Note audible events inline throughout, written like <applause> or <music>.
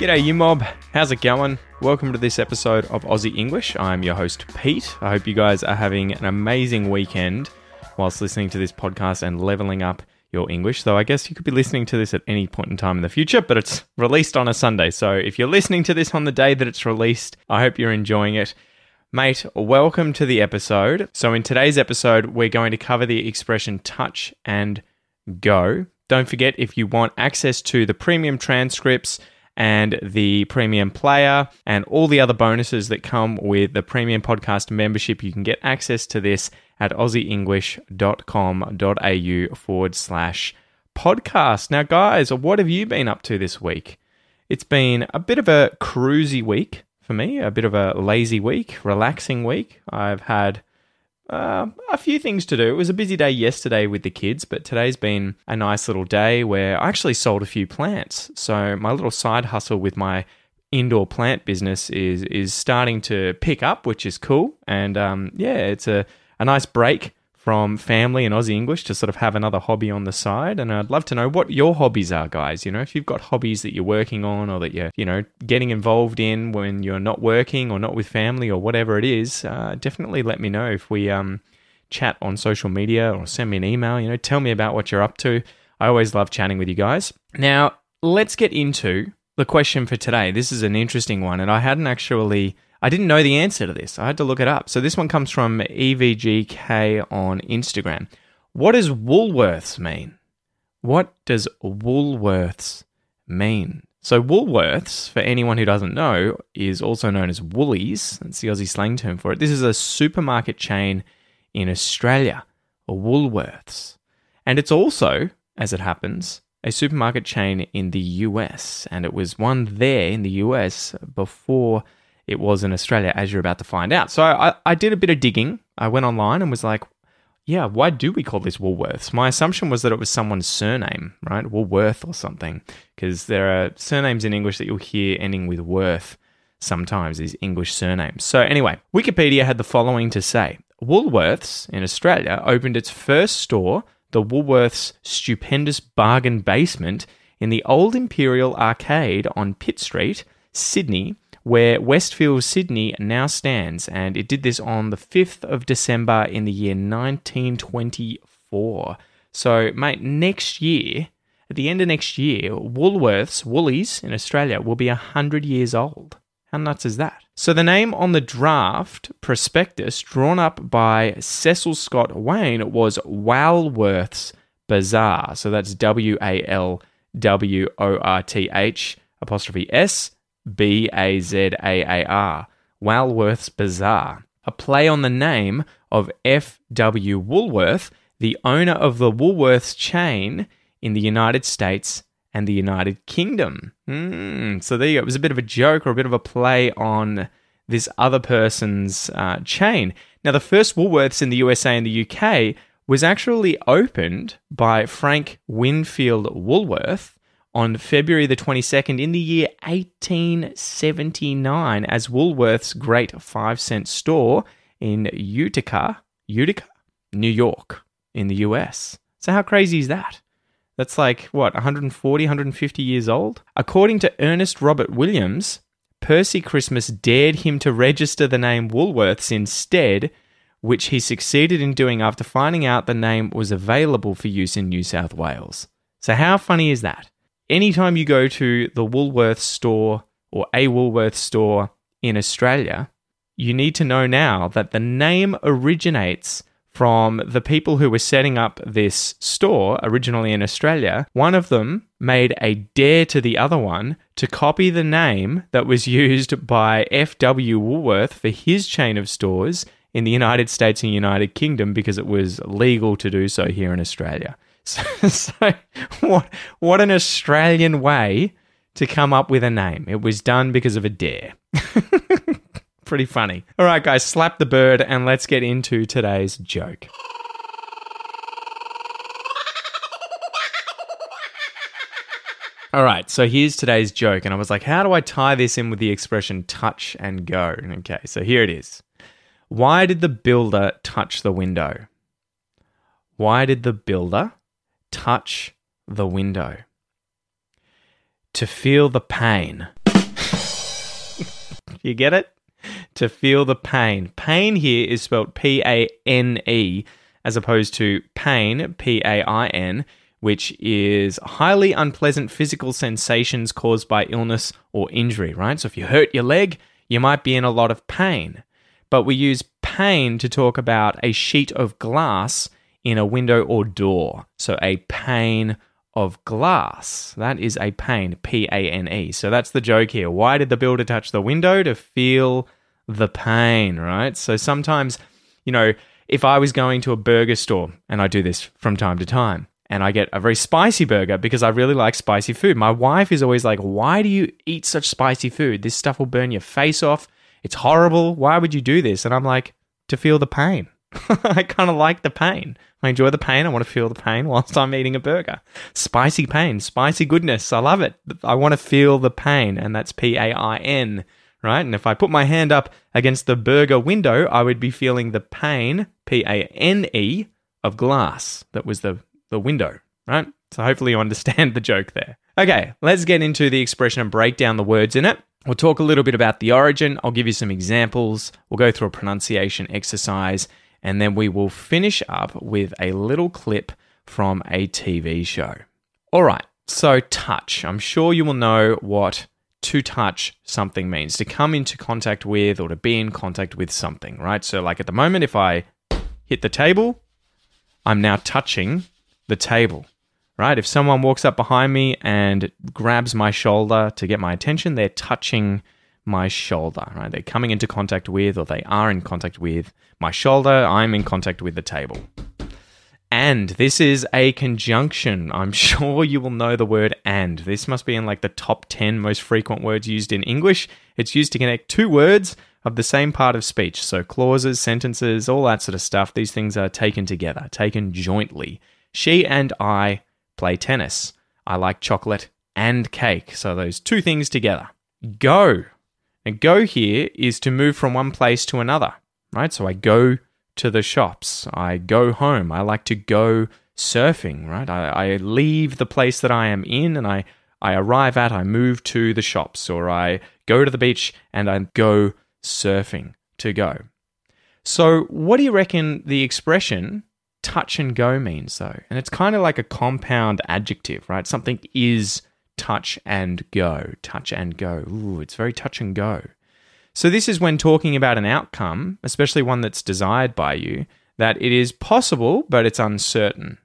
G'day, you mob. How's it going? Welcome to this episode of Aussie English. I'm your host, Pete. I hope you guys are having an amazing weekend whilst listening to this podcast and leveling up your English. Though I guess you could be listening to this at any point in time in the future, but it's released on a Sunday. So if you're listening to this on the day that it's released, I hope you're enjoying it. Mate, welcome to the episode. So, in today's episode, we're going to cover the expression touch and go. Don't forget, if you want access to the premium transcripts, and the premium player and all the other bonuses that come with the premium podcast membership. You can get access to this at aussieenglish.com.au forward slash podcast. Now, guys, what have you been up to this week? It's been a bit of a cruisy week for me, a bit of a lazy week, relaxing week. I've had uh, a few things to do. It was a busy day yesterday with the kids, but today's been a nice little day where I actually sold a few plants. So my little side hustle with my indoor plant business is is starting to pick up, which is cool. And um, yeah, it's a, a nice break from family and Aussie English to sort of have another hobby on the side. And I'd love to know what your hobbies are, guys. You know, if you've got hobbies that you're working on or that you're, you know, getting involved in when you're not working or not with family or whatever it is, uh, definitely let me know if we um, chat on social media or send me an email. You know, tell me about what you're up to. I always love chatting with you guys. Now, let's get into the question for today. This is an interesting one, and I hadn't actually I didn't know the answer to this. I had to look it up. So this one comes from EVGK on Instagram. What does Woolworths mean? What does Woolworths mean? So Woolworths, for anyone who doesn't know, is also known as Woolies. That's the Aussie slang term for it. This is a supermarket chain in Australia, or Woolworths. And it's also, as it happens, a supermarket chain in the US. And it was one there in the US before it was in Australia, as you're about to find out. So I, I did a bit of digging. I went online and was like, yeah, why do we call this Woolworths? My assumption was that it was someone's surname, right? Woolworth or something, because there are surnames in English that you'll hear ending with worth sometimes, these English surnames. So, anyway, Wikipedia had the following to say Woolworths in Australia opened its first store, the Woolworths Stupendous Bargain Basement, in the old Imperial Arcade on Pitt Street, Sydney, where Westfield Sydney now stands, and it did this on the 5th of December in the year 1924. So, mate, next year, at the end of next year, Woolworths, Woolies in Australia, will be 100 years old. How nuts is that? So, the name on the draft prospectus drawn up by Cecil Scott Waine was Walworths Bazaar. So, that's W A L W O R T H apostrophe S B A Z A A R, Walworth's Bazaar, a play on the name of F.W. Woolworth, the owner of the Woolworths chain in the United States and the United Kingdom. Mm, so there you go. It was a bit of a joke or a bit of a play on this other person's uh, chain. Now, the first Woolworths in the USA and the UK was actually opened by Frank Winfield Woolworth on February the 22nd in the year 1879 as Woolworth's Great Five Cent Store in Utica, Utica, New York, in the US. So, how crazy is that? That's like, what, 140, 150 years old? According to Ernest Robert Williams, Percy Christmas dared him to register the name Woolworths instead, which he succeeded in doing after finding out the name was available for use in New South Wales. So, how funny is that? Anytime you go to the Woolworths store or a Woolworths store in Australia, you need to know now that the name originates from the people who were setting up this store originally in Australia. One of them made a dare to the other one to copy the name that was used by F.W. Woolworth for his chain of stores in the United States and United Kingdom because it was legal to do so here in Australia. <laughs> So, so what, what an Australian way to come up with a name. It was done because of a dare. <laughs> Pretty funny. All right, guys, slap the bird and let's get into today's joke. All right, so here's today's joke. And I was like, how do I tie this in with the expression touch and go? Okay, so here it is. Why did the builder touch the window? Why did the builder touch the window? To feel the pain. <laughs> you get it? To feel the pain. Pain here is spelled P A N E as opposed to pain, P A I N which is highly unpleasant physical sensations caused by illness or injury, right? So if you hurt your leg, you might be in a lot of pain. But we use pain to talk about a sheet of glass in a window or door. So a pane of glass. That is a pane, P A N E. So that's the joke here. Why did the builder touch the window? To feel the pain, right? So sometimes, you know, if I was going to a burger store, and I do this from time to time, and I get a very spicy burger because I really like spicy food. My wife is always like, Why do you eat such spicy food? This stuff will burn your face off. It's horrible. Why would you do this? And I'm like, To feel the pain. <laughs> I kind of like the pain. I enjoy the pain. I want to feel the pain whilst I'm eating a burger. Spicy pain, spicy goodness. I love it. I want to feel the pain, and that's P A I N, right? And if I put my hand up against the burger window, I would be feeling the pain, P A N E, of glass. That was the the window, right? So hopefully you understand the joke there. Okay, let's get into the expression and break down the words in it. We'll talk a little bit about the origin. I'll give you some examples. We'll go through a pronunciation exercise, and then we will finish up with a little clip from a TV show. All right, so touch. I'm sure you will know what to touch something means to come into contact with or to be in contact with something, right? So, like at the moment, if I hit the table, I'm now touching the table, right? If someone walks up behind me and grabs my shoulder to get my attention, they're touching my shoulder, right? They're coming into contact with, or they are in contact with my shoulder. I'm in contact with the table. And this is a conjunction. I'm <laughs> sure you will know the word and. This must be in like the top 10 most frequent words used in English. It's used to connect two words of the same part of speech. So clauses, sentences, all that sort of stuff. These things are taken together, taken jointly. She and I play tennis. I like chocolate and cake. So those two things together. Go. And go here is to move from one place to another, right? So I go to the shops. I go home. I like to go surfing, right? I, I leave the place that I am in and I, I arrive at, I move to the shops, or I go to the beach and I go surfing to go. So, what do you reckon the expression touch and go means, though. And it's kind of like a compound adjective, right? Something is touch and go, touch and go. Ooh, it's very touch and go. So, this is when talking about an outcome, especially one that's desired by you, that it is possible, but it's uncertain,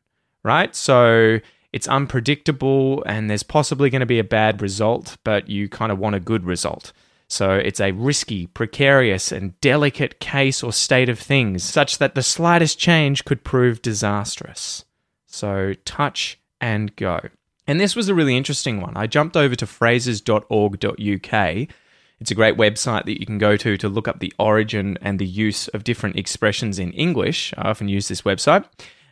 right? So, it's unpredictable and there's possibly going to be a bad result, but you kind of want a good result. So it's a risky, precarious, and delicate case or state of things, such that the slightest change could prove disastrous. So touch and go. And this was a really interesting one. I jumped over to phrases.org.uk. It's a great website that you can go to to look up the origin and the use of different expressions in English. I often use this website.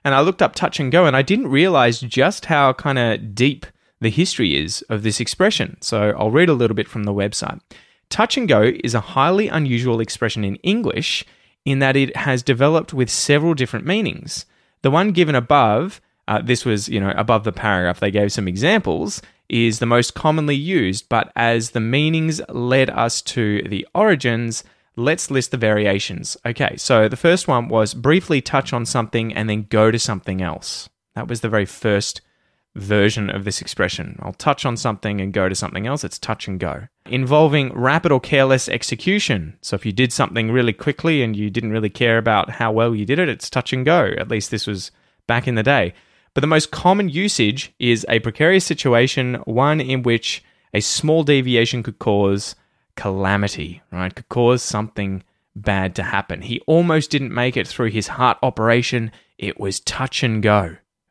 And I looked up touch and go, and I didn't realize just how kind of deep the history is of this expression. So I'll read a little bit from the website. Touch and go is a highly unusual expression in English in that it has developed with several different meanings. The one given above, uh, this was, you know, above the paragraph, they gave some examples, is the most commonly used, but as the meanings led us to the origins, let's list the variations. Okay, so the first one was briefly touch on something and then go to something else. That was the very first version of this expression. I'll touch on something and go to something else. It's touch and go. Involving rapid or careless execution. So if you did something really quickly and you didn't really care about how well you did it, it's touch and go. At least this was back in the day. But the most common usage is a precarious situation, one in which a small deviation could cause calamity, right? Could cause something bad to happen. He almost didn't make it through his heart operation. It was touch and go.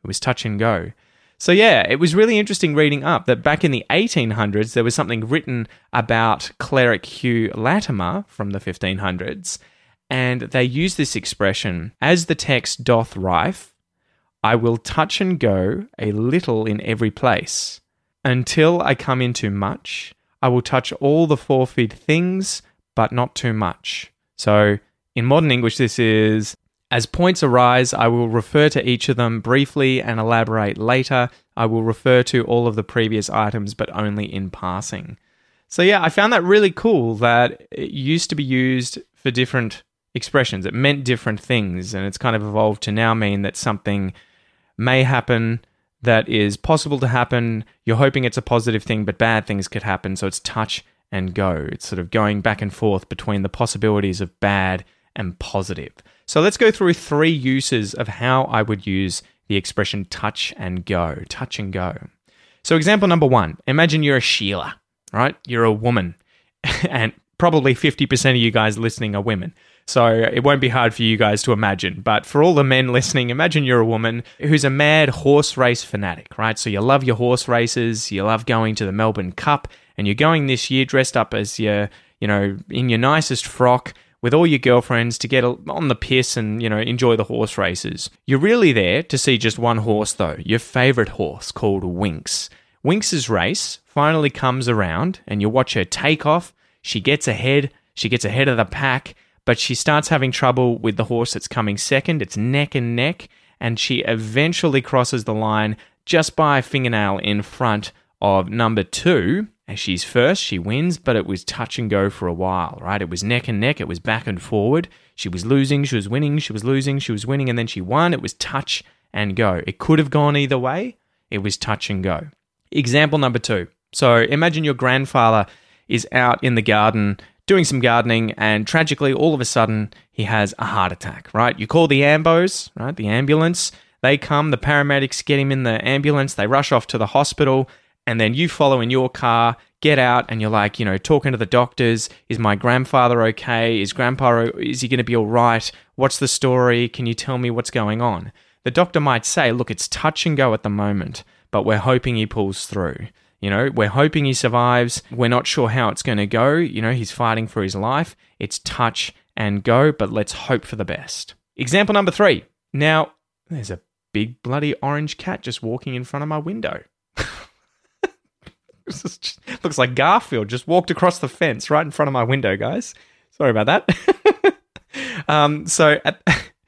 It was touch and go. So, yeah, it was really interesting reading up that back in the 1800s, there was something written about cleric Hugh Latimer from the 1500s, and they used this expression as the text doth rife, I will touch and go a little in every place. Until I come into much, I will touch all the forfeit things, but not too much. So, in modern English, this is as points arise, I will refer to each of them briefly and elaborate later. I will refer to all of the previous items, but only in passing. So, yeah, I found that really cool that it used to be used for different expressions. It meant different things, and it's kind of evolved to now mean that something may happen that is possible to happen. You're hoping it's a positive thing, but bad things could happen. So, it's touch and go. It's sort of going back and forth between the possibilities of bad and positive. So let's go through three uses of how I would use the expression touch and go. Touch and go. So, example number one imagine you're a Sheila, right? You're a woman, <laughs> and probably 50% of you guys listening are women. So it won't be hard for you guys to imagine. But for all the men listening, imagine you're a woman who's a mad horse race fanatic, right? So you love your horse races, you love going to the Melbourne Cup, and you're going this year dressed up as your, you know, in your nicest frock with all your girlfriends to get on the piss and, you know, enjoy the horse races. You're really there to see just one horse, though, your favourite horse called Winx. Winx's race finally comes around and you watch her take off. She gets ahead, she gets ahead of the pack, but she starts having trouble with the horse that's coming second. It's neck and neck, and she eventually crosses the line just by a fingernail in front of number two, as she's first, she wins, but it was touch and go for a while, right? It was neck and neck, it was back and forward. She was losing, she was winning, she was losing, she was winning, and then she won. It was touch and go. It could have gone either way, it was touch and go. Example number two. So imagine your grandfather is out in the garden doing some gardening, and tragically, all of a sudden, he has a heart attack, right? You call the ambos, right? The ambulance. They come, the paramedics get him in the ambulance, they rush off to the hospital and then you follow in your car, get out, and you're like, you know, talking to the doctors. Is my grandfather okay? Is grandpa, is he going to be all right? What's the story? Can you tell me what's going on? The doctor might say, look, it's touch and go at the moment, but we're hoping he pulls through. You know, we're hoping he survives. We're not sure how it's going to go. You know, he's fighting for his life. It's touch and go, but let's hope for the best. Example number three. Now, there's a big bloody orange cat just walking in front of my window. <laughs> looks like Garfield just walked across the fence right in front of my window, guys. Sorry about that. <laughs> um, so, at,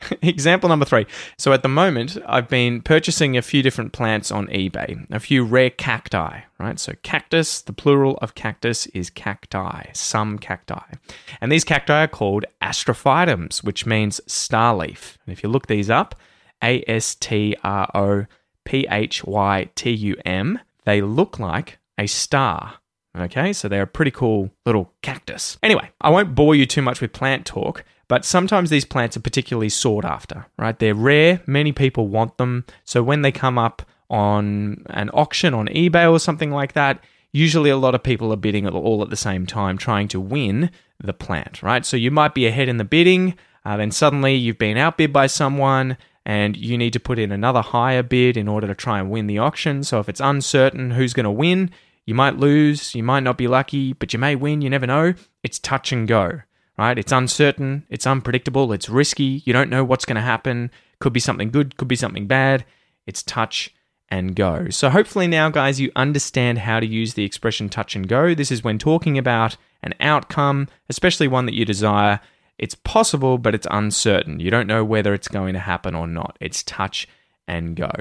<laughs> example number three. So, at the moment, I've been purchasing a few different plants on eBay, a few rare cacti, right? So, cactus, the plural of cactus is cacti, some cacti. And these cacti are called astrophytums, which means starleaf. And if you look these up, A S T R O P H Y T U M, they look like a star. Okay, so they're a pretty cool little cactus. Anyway, I won't bore you too much with plant talk, but sometimes these plants are particularly sought after, right? They're rare, many people want them. So when they come up on an auction on eBay or something like that, usually a lot of people are bidding all at the same time, trying to win the plant, right? So you might be ahead in the bidding, uh, then suddenly you've been outbid by someone, and you need to put in another higher bid in order to try and win the auction. So if it's uncertain who's going to win, you might lose, you might not be lucky, but you may win, you never know. It's touch and go, right? It's uncertain, it's unpredictable, it's risky, you don't know what's going to happen. Could be something good, could be something bad. It's touch and go. So, hopefully, now, guys, you understand how to use the expression touch and go. This is when talking about an outcome, especially one that you desire. It's possible, but it's uncertain. You don't know whether it's going to happen or not. It's touch and go.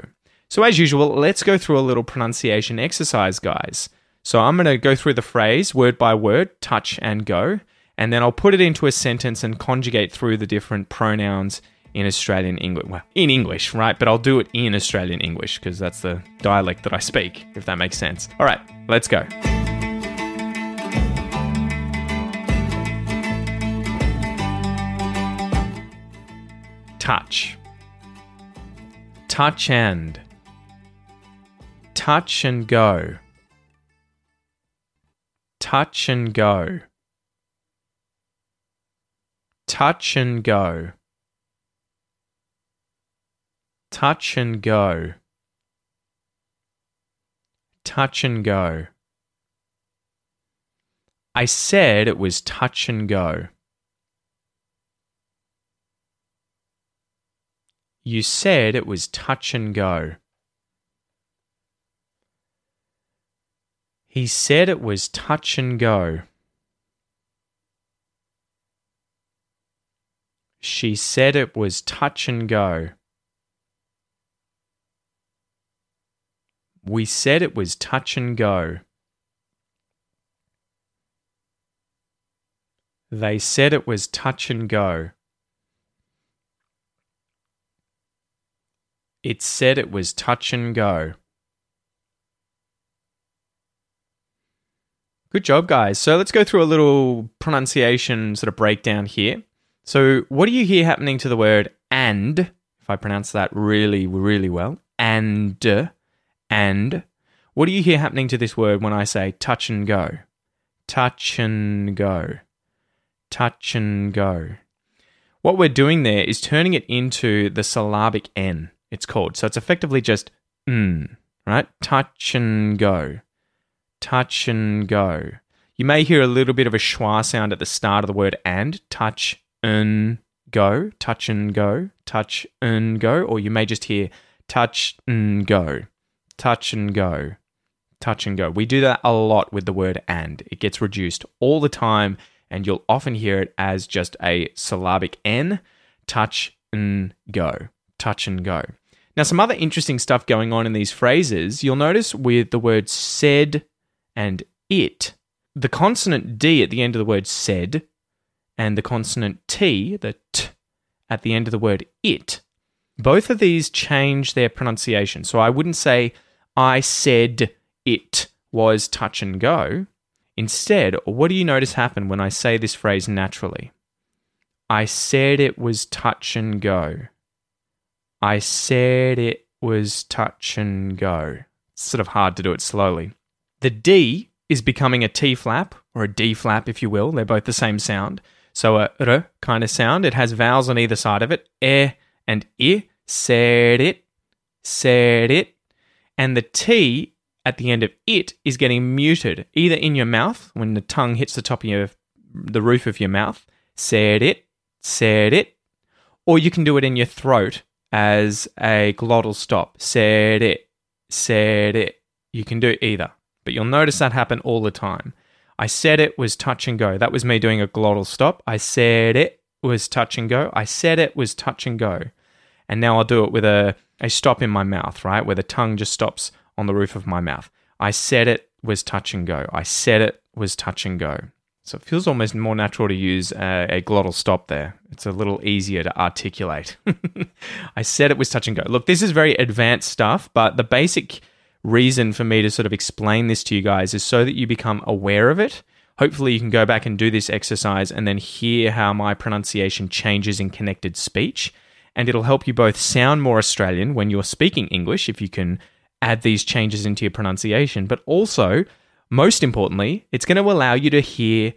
So, as usual, let's go through a little pronunciation exercise, guys. So, I'm going to go through the phrase word by word, touch and go, and then I'll put it into a sentence and conjugate through the different pronouns in Australian English. Well, in English, right? But I'll do it in Australian English because that's the dialect that I speak, if that makes sense. All right, let's go. Touch. Touch and touch and go. Touch and go. Touch and go. Touch and go. Touch and go. I said it was touch and go. You said it was touch and go. He said it was touch and go. She said it was touch and go. We said it was touch and go. They said it was touch and go. It said it was touch and go. Good job, guys. So let's go through a little pronunciation sort of breakdown here. So, what do you hear happening to the word and? If I pronounce that really, really well, and, and. What do you hear happening to this word when I say touch and go? Touch and go. Touch and go. What we're doing there is turning it into the syllabic N, it's called. So it's effectively just mm, right? Touch and go. Touch and go. You may hear a little bit of a schwa sound at the start of the word and, touch and go, touch and go, touch and go, or you may just hear touch and go, touch and go, touch and go. We do that a lot with the word and. It gets reduced all the time, and you'll often hear it as just a syllabic N, touch and go, touch and go. Now, some other interesting stuff going on in these phrases, you'll notice with the word said and it, the consonant D at the end of the word said and the consonant T, the T, at the end of the word it, both of these change their pronunciation. So I wouldn't say, I said it was touch and go. Instead, what do you notice happen when I say this phrase naturally? I said it was touch and go. I said it was touch and go. It's sort of hard to do it slowly. The D is becoming a T flap, or a D flap, if you will. They're both the same sound. So a r kind of sound. It has vowels on either side of it. E and I. Said it. Said it. And the T at the end of it is getting muted, either in your mouth when the tongue hits the top of your the roof of your mouth. Said it. Said it. Or you can do it in your throat as a glottal stop. Said it. Said it. You can do either. But you'll notice that happen all the time. I said it was touch and go. That was me doing a glottal stop. I said it was touch and go. I said it was touch and go. And now I'll do it with a, a stop in my mouth, right? Where the tongue just stops on the roof of my mouth. I said it was touch and go. I said it was touch and go. So it feels almost more natural to use a, a glottal stop there. It's a little easier to articulate. <laughs> I said it was touch and go. Look, this is very advanced stuff, but the basic reason for me to sort of explain this to you guys is so that you become aware of it. Hopefully, you can go back and do this exercise and then hear how my pronunciation changes in connected speech. And it'll help you both sound more Australian when you're speaking English, if you can add these changes into your pronunciation, but also, most importantly, it's going to allow you to hear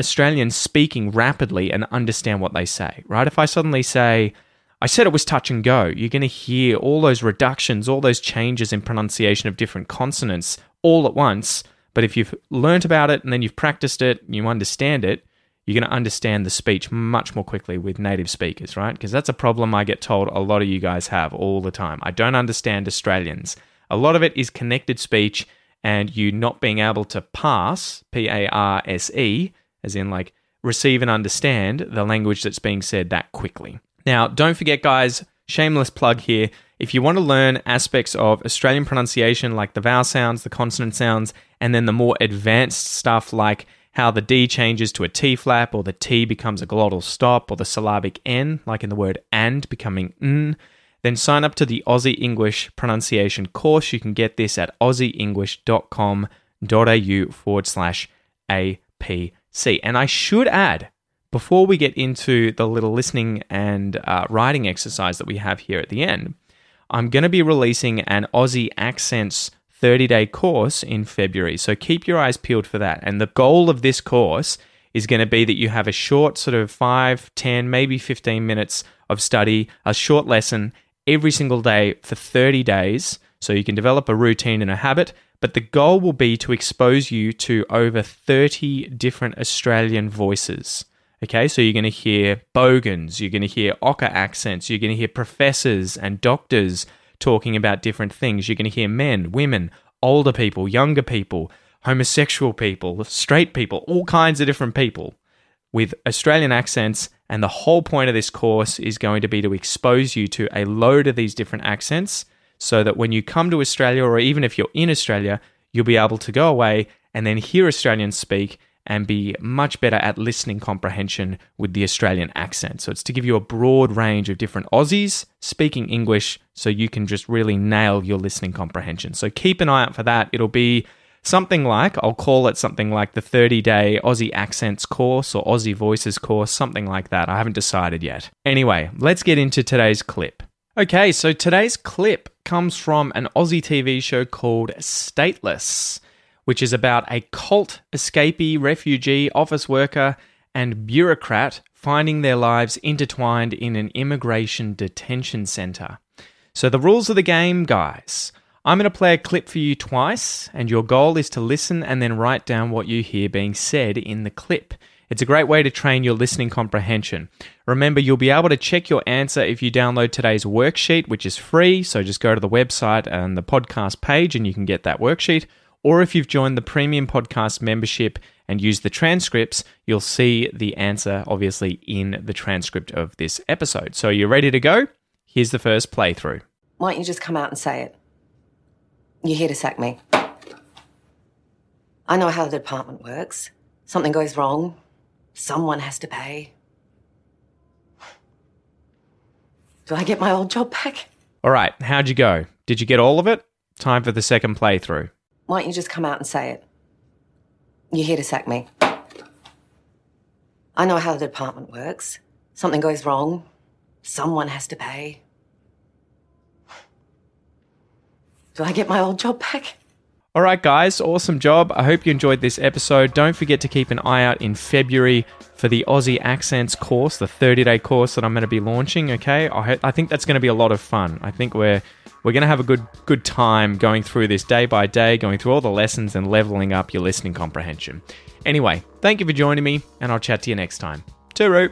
Australians speaking rapidly and understand what they say, right? If I suddenly say, I said it was touch and go. You're going to hear all those reductions, all those changes in pronunciation of different consonants all at once. But if you've learnt about it and then you've practiced it, you understand it, you're going to understand the speech much more quickly with native speakers, right? Because that's a problem I get told a lot of you guys have all the time. I don't understand Australians. A lot of it is connected speech and you not being able to pass, P A R S E, as in like receive and understand the language that's being said that quickly. Now, don't forget, guys, shameless plug here. If you want to learn aspects of Australian pronunciation like the vowel sounds, the consonant sounds, and then the more advanced stuff like how the D changes to a T flap or the T becomes a glottal stop or the syllabic N, like in the word and becoming N, then sign up to the Aussie English pronunciation course. You can get this at aussieenglish.com.au forward slash APC. And I should add, before we get into the little listening and uh, writing exercise that we have here at the end, I'm going to be releasing an Aussie Accents 30 day course in February. So keep your eyes peeled for that. And the goal of this course is going to be that you have a short, sort of 5, 10, maybe 15 minutes of study, a short lesson every single day for 30 days. So you can develop a routine and a habit. But the goal will be to expose you to over 30 different Australian voices. Okay, so you're going to hear bogans, you're going to hear Ocker accents, you're going to hear professors and doctors talking about different things. You're going to hear men, women, older people, younger people, homosexual people, straight people, all kinds of different people with Australian accents. And the whole point of this course is going to be to expose you to a load of these different accents so that when you come to Australia, or even if you're in Australia, you'll be able to go away and then hear Australians speak and be much better at listening comprehension with the Australian accent. So it's to give you a broad range of different Aussies speaking English so you can just really nail your listening comprehension. So keep an eye out for that. It'll be something like, I'll call it something like the 30 day Aussie accents course or Aussie voices course, something like that. I haven't decided yet. Anyway, let's get into today's clip. Okay, so today's clip comes from an Aussie TV show called Stateless which is about a cult escapee, refugee, office worker, and bureaucrat finding their lives intertwined in an immigration detention center. So, the rules of the game, guys. I'm going to play a clip for you twice, and your goal is to listen and then write down what you hear being said in the clip. It's a great way to train your listening comprehension. Remember, you'll be able to check your answer if you download today's worksheet, which is free. So just go to the website and the podcast page and you can get that worksheet or if you've joined the premium podcast membership and used the transcripts, you'll see the answer obviously in the transcript of this episode. So you're ready to go? Here's the first playthrough. Why don't you just come out and say it? You're here to sack me. I know how the department works. Something goes wrong, someone has to pay. Do I get my old job back? All right, how'd you go? Did you get all of it? Time for the second playthrough. Why don't you just come out and say it? You're here to sack me. I know how the department works. Something goes wrong, someone has to pay. Do I get my old job back? All right, guys, awesome job. I hope you enjoyed this episode. Don't forget to keep an eye out in February for the Aussie Accents course, the 30 day course that I'm going to be launching. Okay, I, I think that's going to be a lot of fun. I think we're we're going to have a good good time going through this day by day, going through all the lessons and leveling up your listening comprehension. Anyway, thank you for joining me, and I'll chat to you next time. Hooroo.